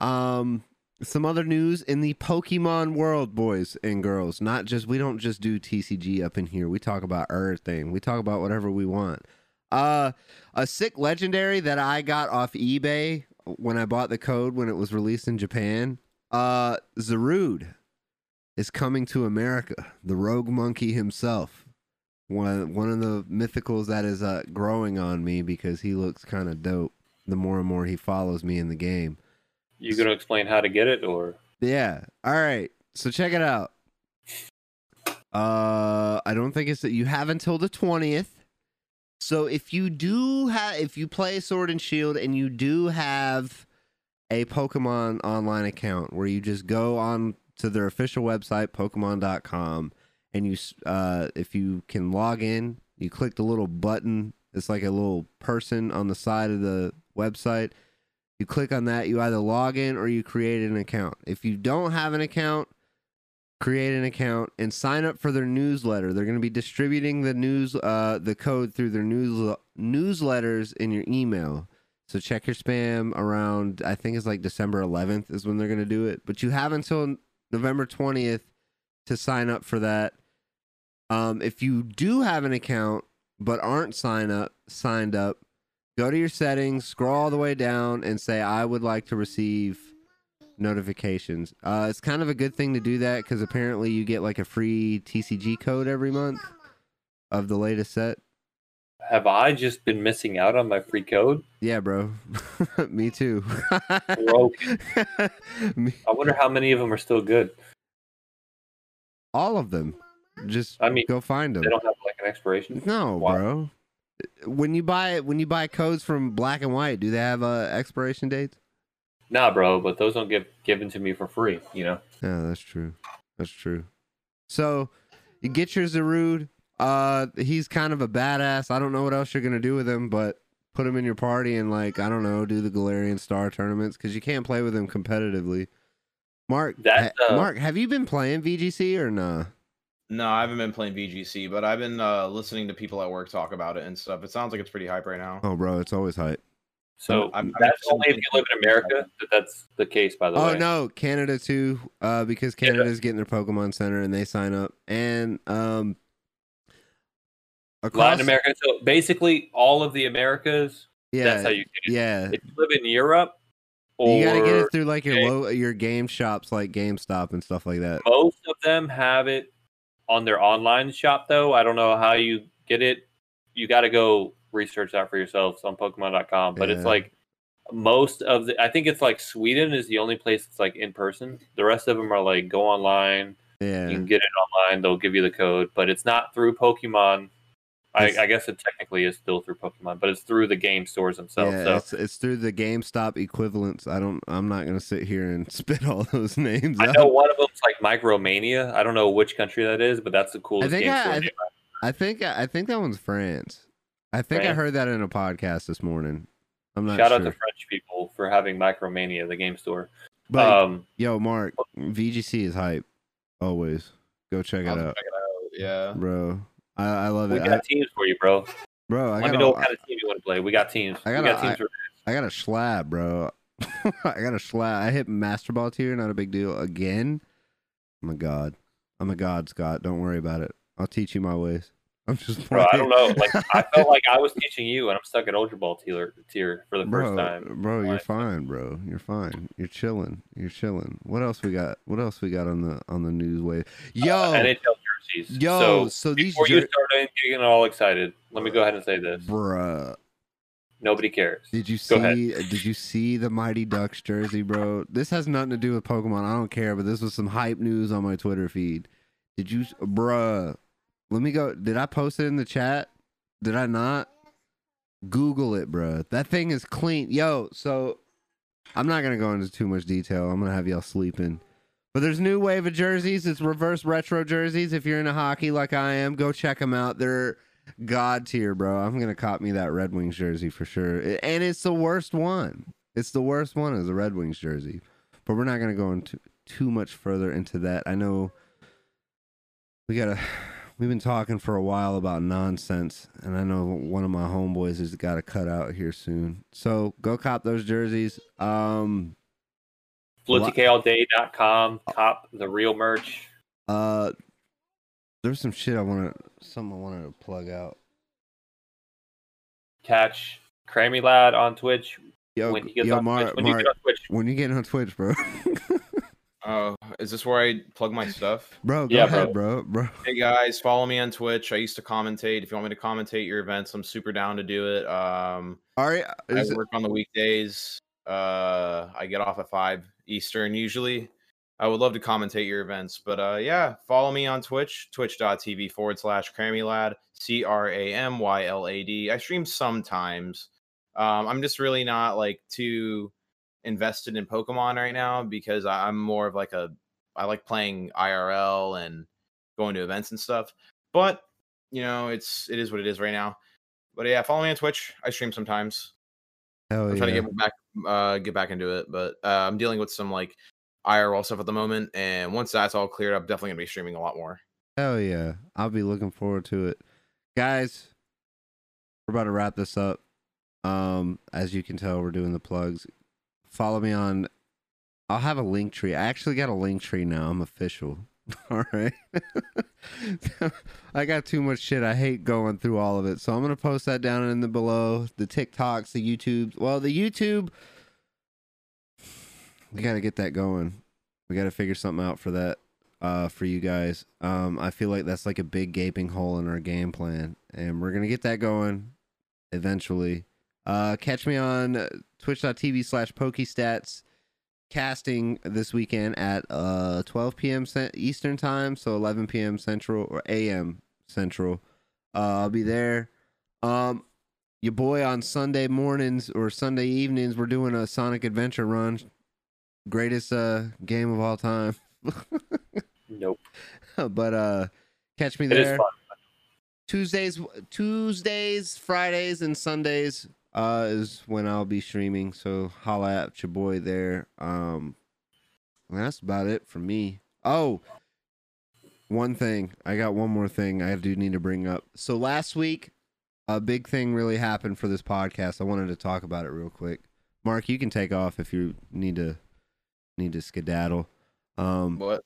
Um, some other news in the Pokemon world, boys and girls. Not just we don't just do TCG up in here. We talk about everything. We talk about whatever we want. Uh, a sick legendary that I got off eBay when I bought the code when it was released in Japan. Uh, Zarude is coming to America. The Rogue Monkey himself one one of the mythicals that is uh, growing on me because he looks kind of dope. The more and more he follows me in the game. You gonna explain how to get it, or Yeah. All right. So check it out. Uh, I don't think it's that you have until the twentieth. So if you do have, if you play Sword and Shield and you do have a Pokemon online account where you just go on to their official website, Pokemon.com, and you, uh, if you can log in, you click the little button. It's like a little person on the side of the website. You click on that, you either log in or you create an account. If you don't have an account, create an account and sign up for their newsletter. They're going to be distributing the news uh the code through their news newsletters in your email. So check your spam around I think it's like December 11th is when they're going to do it, but you have until November 20th to sign up for that. Um if you do have an account but aren't sign up signed up Go to your settings, scroll all the way down, and say, I would like to receive notifications. Uh, it's kind of a good thing to do that because apparently you get like a free TCG code every month of the latest set. Have I just been missing out on my free code? Yeah, bro. Me too. Broken. Me- I wonder how many of them are still good. all of them. Just I mean, go find them. They don't have like an expiration. No, Wow. bro. When you buy when you buy codes from Black and White, do they have uh, expiration dates? Nah, bro, but those don't get given to me for free. You know. Yeah, that's true. That's true. So you get your Zarude. Uh, he's kind of a badass. I don't know what else you're gonna do with him, but put him in your party and like I don't know, do the Galarian Star tournaments because you can't play with him competitively. Mark, That, ha- uh, Mark, have you been playing VGC or nah? No, I haven't been playing VGC, but I've been uh, listening to people at work talk about it and stuff. It sounds like it's pretty hype right now. Oh, bro, it's always hype. So I'm- I'm that's actually only if you live in America that that's the case. By the Oh way. Oh no, Canada too. Uh, because Yeah. Canada's getting their Pokemon Center and they sign up, and um, across, Latin America. So basically, all of the Americas. Yeah, That's how you get it. yeah. If you live in Europe, or You gotta get it through like your Okay. low, your game shops like GameStop and stuff like that. most of them have it on their online shop. Though I don't know how you get it. You got to go research that for yourselves on Pokemon.com. But Yeah. it's like most of the. I think it's like Sweden is the only place that's like in person. The rest of them are like go online. Yeah, You can get it online. They'll give you the code, but it's not through Pokemon. I, I guess it technically is still through Pokemon, but it's through the game stores themselves. yeah. so It's, it's through the GameStop equivalents. I don't. I'm not gonna sit here and spit all those names I out. know one of them's like Micromania. I don't know which country that is, but that's the coolest think game I- store. I name. I think I think that one's France. I think I heard that in a podcast this morning. I'm not Shout sure. out to French people for having Micromania, the game store. but um, yo, Mark, VGC is hype. Always go check it I'll out, check it out. Yeah. bro. I, I love we it, We got I, teams for you, bro. bro. I Let got me know a, what kind of team you want to play. We got teams. I we gotta- got teams. for I got a slab, bro. I got a slab. I hit master ball tier, not a big deal. Again, I'm a god. I'm a god, Scott. Don't worry about it. I'll teach you my ways. I'm just Bro, I don't know. Like I felt like I was teaching you, and I'm stuck at Ultra Ball tier, tier for the bro, first time. bro, you're fine, bro. You're fine. You're chilling. You're chilling. What else we got? What else we got on the on the news wave? Uh, yo, NHL jerseys. yo. so So, these, before you jer- start getting all excited, let me go ahead and say this: bruh. nobody cares. Did you see? Did you see the Mighty Ducks jersey, bro? This has nothing to do with Pokemon. I don't care, but this was some hype news on my Twitter feed. Did you, bruh? Let me go. Did I post it in the chat? Did I not? Google it, bruh. That thing is clean. Yo, so I'm not gonna go into too much detail. I'm gonna have y'all sleeping. But there's new wave of jerseys. It's reverse retro jerseys. If you're into hockey like I am, go check them out. They're god tier, bro. I'm gonna cop me that Red Wings jersey for sure. And it's the worst one. It's the worst one is a Red Wings jersey. But we're not gonna go into too much further into that. I know we gotta. We've been talking for a while about nonsense, and I know one of my homeboys has got to cut out here soon. So go cop those jerseys. Um, FloatyKLDay.com, cop the real merch. uh, there's some shit I want to, something I wanted to plug out. Catch Crammy Lad on Twitch Yo, when he gets yo, on Mark, Twitch. When you get on Twitch, when you get on Twitch, bro, Oh, is this where I plug my stuff? bro, go Yeah, ahead, bro, bro. Hey guys, follow me on Twitch. I used to commentate. If you want me to commentate your events, I'm super down to do it. Um, All right, I is it, work on the weekdays. Uh, I get off at five Eastern usually. I would love to commentate your events, but uh, yeah, follow me on Twitch, twitch.tv forward slash Crammy Lad, C R A M Y L A D. I stream sometimes. Um, I'm just really not like too invested in Pokemon right now because I'm more of like a I like playing IRL and going to events and stuff. But you know, it's it is what it is right now. But yeah, follow me on Twitch. I stream sometimes. hell I'm yeah. trying to get back uh get back into it, but uh, I'm dealing with some like IRL stuff at the moment, and once that's all cleared up, definitely gonna be streaming a lot more. Hell yeah. I'll be looking forward to it. Guys, we're about to wrap this up. Um, as you can tell, we're doing the plugs. Follow me on I'll have a link tree. I actually got a link tree now. I'm official. All right. I got too much shit. I hate going through all of it. So I'm going to post that down in the below. The TikToks, the YouTube. Well, the YouTube, we got to get that going. We got to figure something out for that uh, for you guys. Um, I feel like that's like a big gaping hole in our game plan. And we're going to get that going eventually. Uh, catch me on uh, twitch.tv slash pokestats casting this weekend at uh 12 p.m. Eastern time, so 11 p.m. Central or a.m. Central. Uh, I'll be there. Um, your boy on Sunday mornings or Sunday evenings, we're doing a Sonic Adventure run. Greatest uh game of all time. Nope. but uh, catch me there. Tuesdays, Tuesdays, Fridays, and Sundays uh, is when I'll be streaming. So holla at your boy there. Um, that's about it for me. Oh, one thing. I got one more thing I do need to bring up. So last week, a big thing really happened for this podcast. I wanted to talk about it real quick. Mark, you can take off if you need to need to skedaddle. Um, What?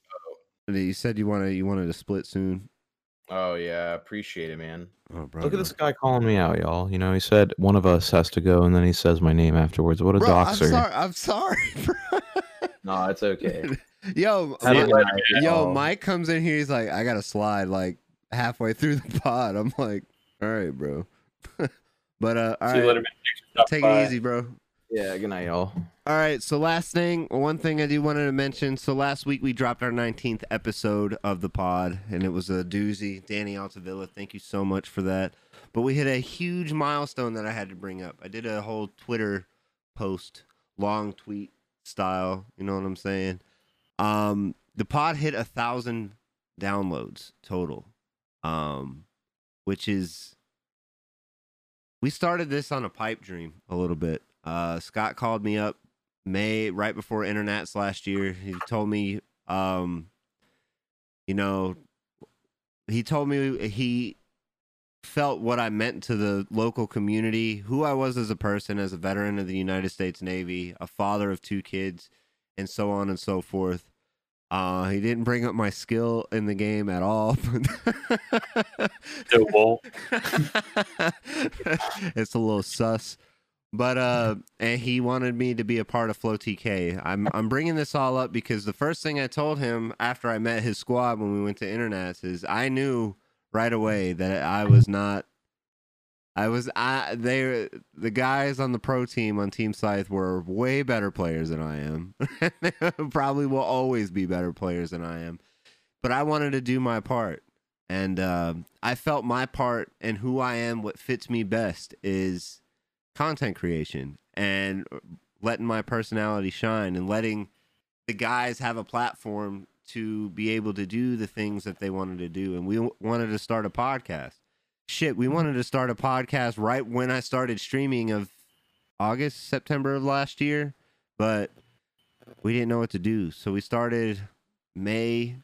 you said you wanted you wanted to split soon. Oh yeah, appreciate it, man. Oh, bro, Look at this guy calling me out, y'all. You know, he said one of us has to go, and then he says my name afterwards. What a Bro, I'm doxer! sorry. I'm sorry, bro. No, it's okay. Yo, Have a Mi- good night, yo. Mike comes in here. He's like, I got to slide like halfway through the pod. I'm like, all right, bro. but uh, all See right, later, man. Thanks for stopping take by. it easy, bro. Yeah, good night, y'all. All right, so last thing, one thing I do wanted to mention. So last week we dropped our 19th episode of the pod, and it was a doozy. Danny Altavilla, thank you so much for that. But we hit a huge milestone that I had to bring up. I did a whole Twitter post, long tweet style. You know what I'm saying? Um, the pod hit a thousand downloads total, um, which is we started this on a pipe dream a little bit. Uh, Scott called me up May right before internets last year. He told me, um, you know, he told me he felt what I meant to the local community, who I was as a person, as a veteran of the United States Navy, a father of two kids, and so on and so forth. Uh, he didn't bring up my skill in the game at all. It's a little sus. But uh, and he wanted me to be a part of Flow TK. I'm I'm bringing this all up because the first thing I told him after I met his squad when we went to internets is I knew right away that I was not. I was I they the guys on the pro team on Team Scythe were way better players than I am. Probably will always be better players than I am. But I wanted to do my part, and uh, I felt my part and who I am, what fits me best is content creation and letting my personality shine and letting the guys have a platform to be able to do the things that they wanted to do. And we wanted to start a podcast. Shit, we wanted to start a podcast right when I started streaming of August, September of last year, but we didn't know what to do. So we started May,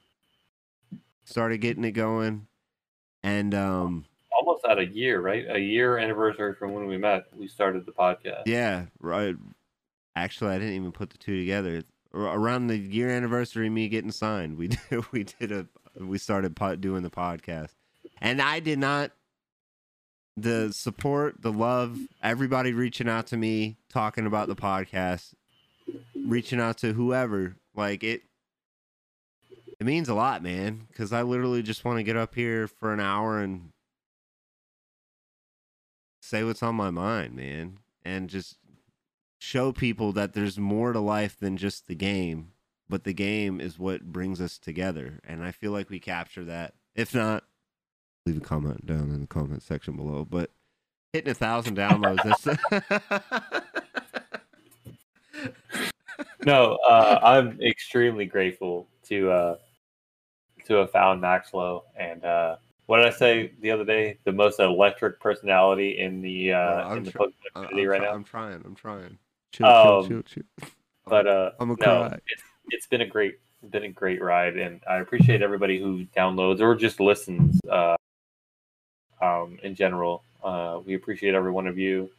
started getting it going. And um Almost at a year, right? A year anniversary from when we met. We started the podcast. Yeah, right. Actually, I didn't even put the two together. Around the year anniversary me getting signed, we did, we did a we started doing the podcast, and I did not the support, the love, everybody reaching out to me, talking about the podcast, reaching out to whoever, like it. It means a lot, man, because I literally just want to get up here for an hour and say what's on my mind, man, and just show people that there's more to life than just the game, but the game is what brings us together. And I feel like we capture that. If not, leave a comment down in the comment section below. But hitting a thousand downloads, that's No, uh, I'm extremely grateful to uh, to have found Maxlow and uh, what did I say the other day? The most electric personality in the uh, I'm in the tr- Pokemon community I'm, right try- now. I'm trying. I'm trying. Chill, Um, chill, chill, chill. But uh, I'm a no, cry. it's, it's been a great been a great ride, and I appreciate everybody who downloads or just listens. Uh, um, in general, uh, we appreciate every one of you.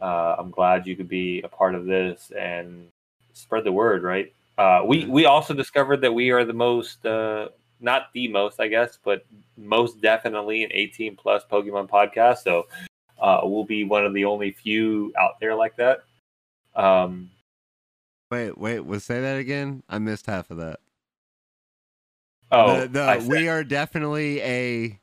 Uh, I'm glad you could be a part of this and spread the word. Right? Uh, we we also discovered that we are the most uh, not the most, I guess, but most definitely an 18 plus Pokemon podcast. So uh, we'll be one of the only few out there like that. Um, Wait, wait, was say that again? I missed half of that. oh, The- the- we are definitely a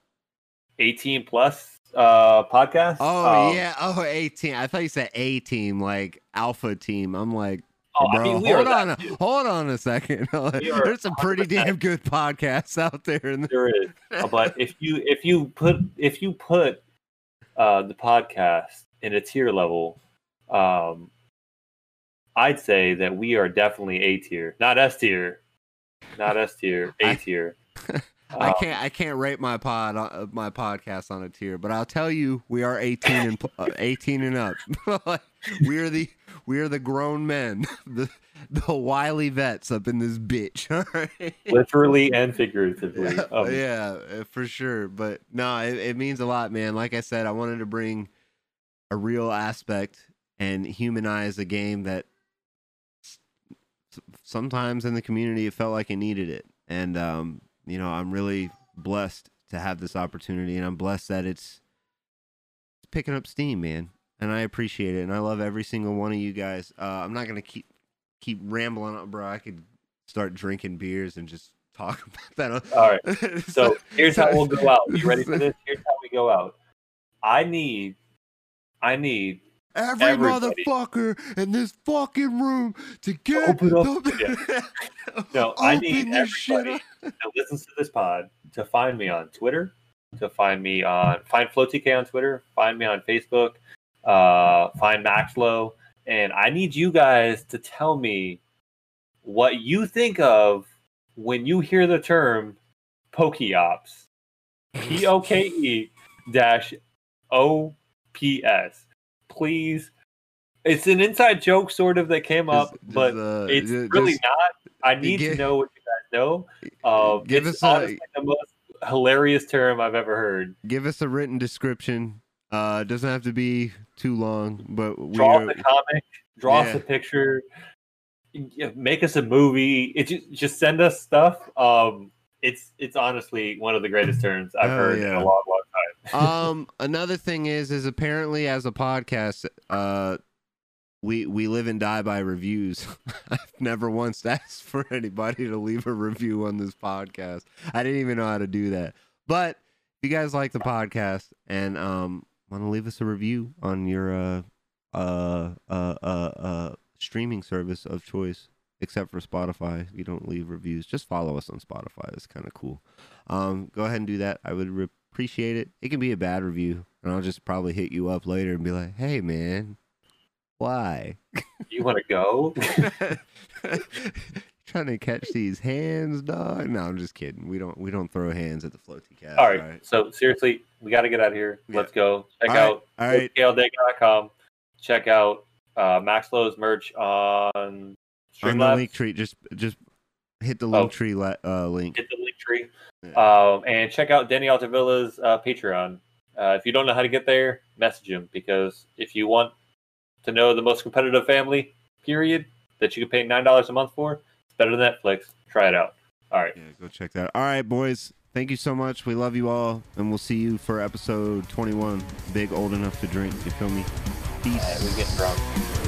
18 plus uh, podcast. Oh Um, yeah, oh 18. I thought you said A team, like alpha team. I'm like, Oh, bro, I mean, hold on, a, hold on a second. There's some pretty damn good podcasts out there. In the- There is, Uh, but if you if you put if you put uh, the podcast in a tier level, um, I'd say that we are definitely A tier, not S tier, not S tier, A tier. I Um, can't, I can't rate my pod, uh, my podcast on a tier, but I'll tell you, we are 18 and uh, 18 and up. Like, we're the, we're the grown men, the, the wily vets up in this bitch. All right. literally and figuratively. yeah, Um, yeah, uh, for sure. But no, it, it means a lot, man. Like I said, I wanted to bring a real aspect and humanize a game that sometimes in the community it felt like it needed it. And um, you know, I'm really blessed to have this opportunity, and I'm blessed that it's it's picking up steam, man. And I appreciate it, and I love every single one of you guys. Uh, I'm not gonna keep keep rambling on, bro. I could start drinking beers and just talk about that. All right. So here's how we'll go out. You ready for this? Here's how we go out. I need, I need Every Everybody. motherfucker in this fucking room to get Open up- the- No, I need everybody that listens to this pod to find me on Twitter, to find me on find FlowTK on Twitter, find me on Facebook, uh, find Maxlow, and I need you guys to tell me what you think of when you hear the term Pokeops. P O K E dash O P S. Please. It's an inside joke sort of that came up, Just- but just, uh, it's ju- really just not. I need to know what you guys know. Uh, Give it's us a- the most hilarious term I've ever heard. give us a written description. Uh, it doesn't have to be too long, but we Draw are, us a comic, draw us a picture, make us a movie. It just, just send us stuff. Um, it's it's honestly one of the greatest terms I've Hell heard in a long, long time. um another thing is is apparently as a podcast uh we we live and die by reviews i've never once asked for anybody to leave a review on this podcast i didn't even know how to do that but if you guys like the podcast and um want to leave us a review on your uh uh uh uh, uh streaming service of choice except for spotify you don't leave reviews just follow us on spotify it's kind of cool um, go ahead and do that. I would re- appreciate it. It can be a bad review, and I'll just probably hit you up later and be like, "Hey, man, why?" You want to go? Trying to catch these hands, dog. No, I'm just kidding. We don't we don't throw hands at the floaty cat. All right. So seriously, we got to get out of here. Yeah. Let's go. Check All right, out all right. scaledeck.com. Check out uh, Max Low's merch on On the link tree, just just hit the Oh. link tree la- uh, link. Hit the link tree. Yeah. Um, and check out Danny Altavilla's uh, Patreon. Uh, if you don't know how to get there, message him because if you want to know the most competitive family, period, that you can pay nine dollars a month for, better than Netflix. Try it out. All right. Yeah, go check that. All right, boys. Thank you so much. We love you all, and we'll see you for episode 21. Big, old enough to drink. You feel me? Peace. All right, we get drunk.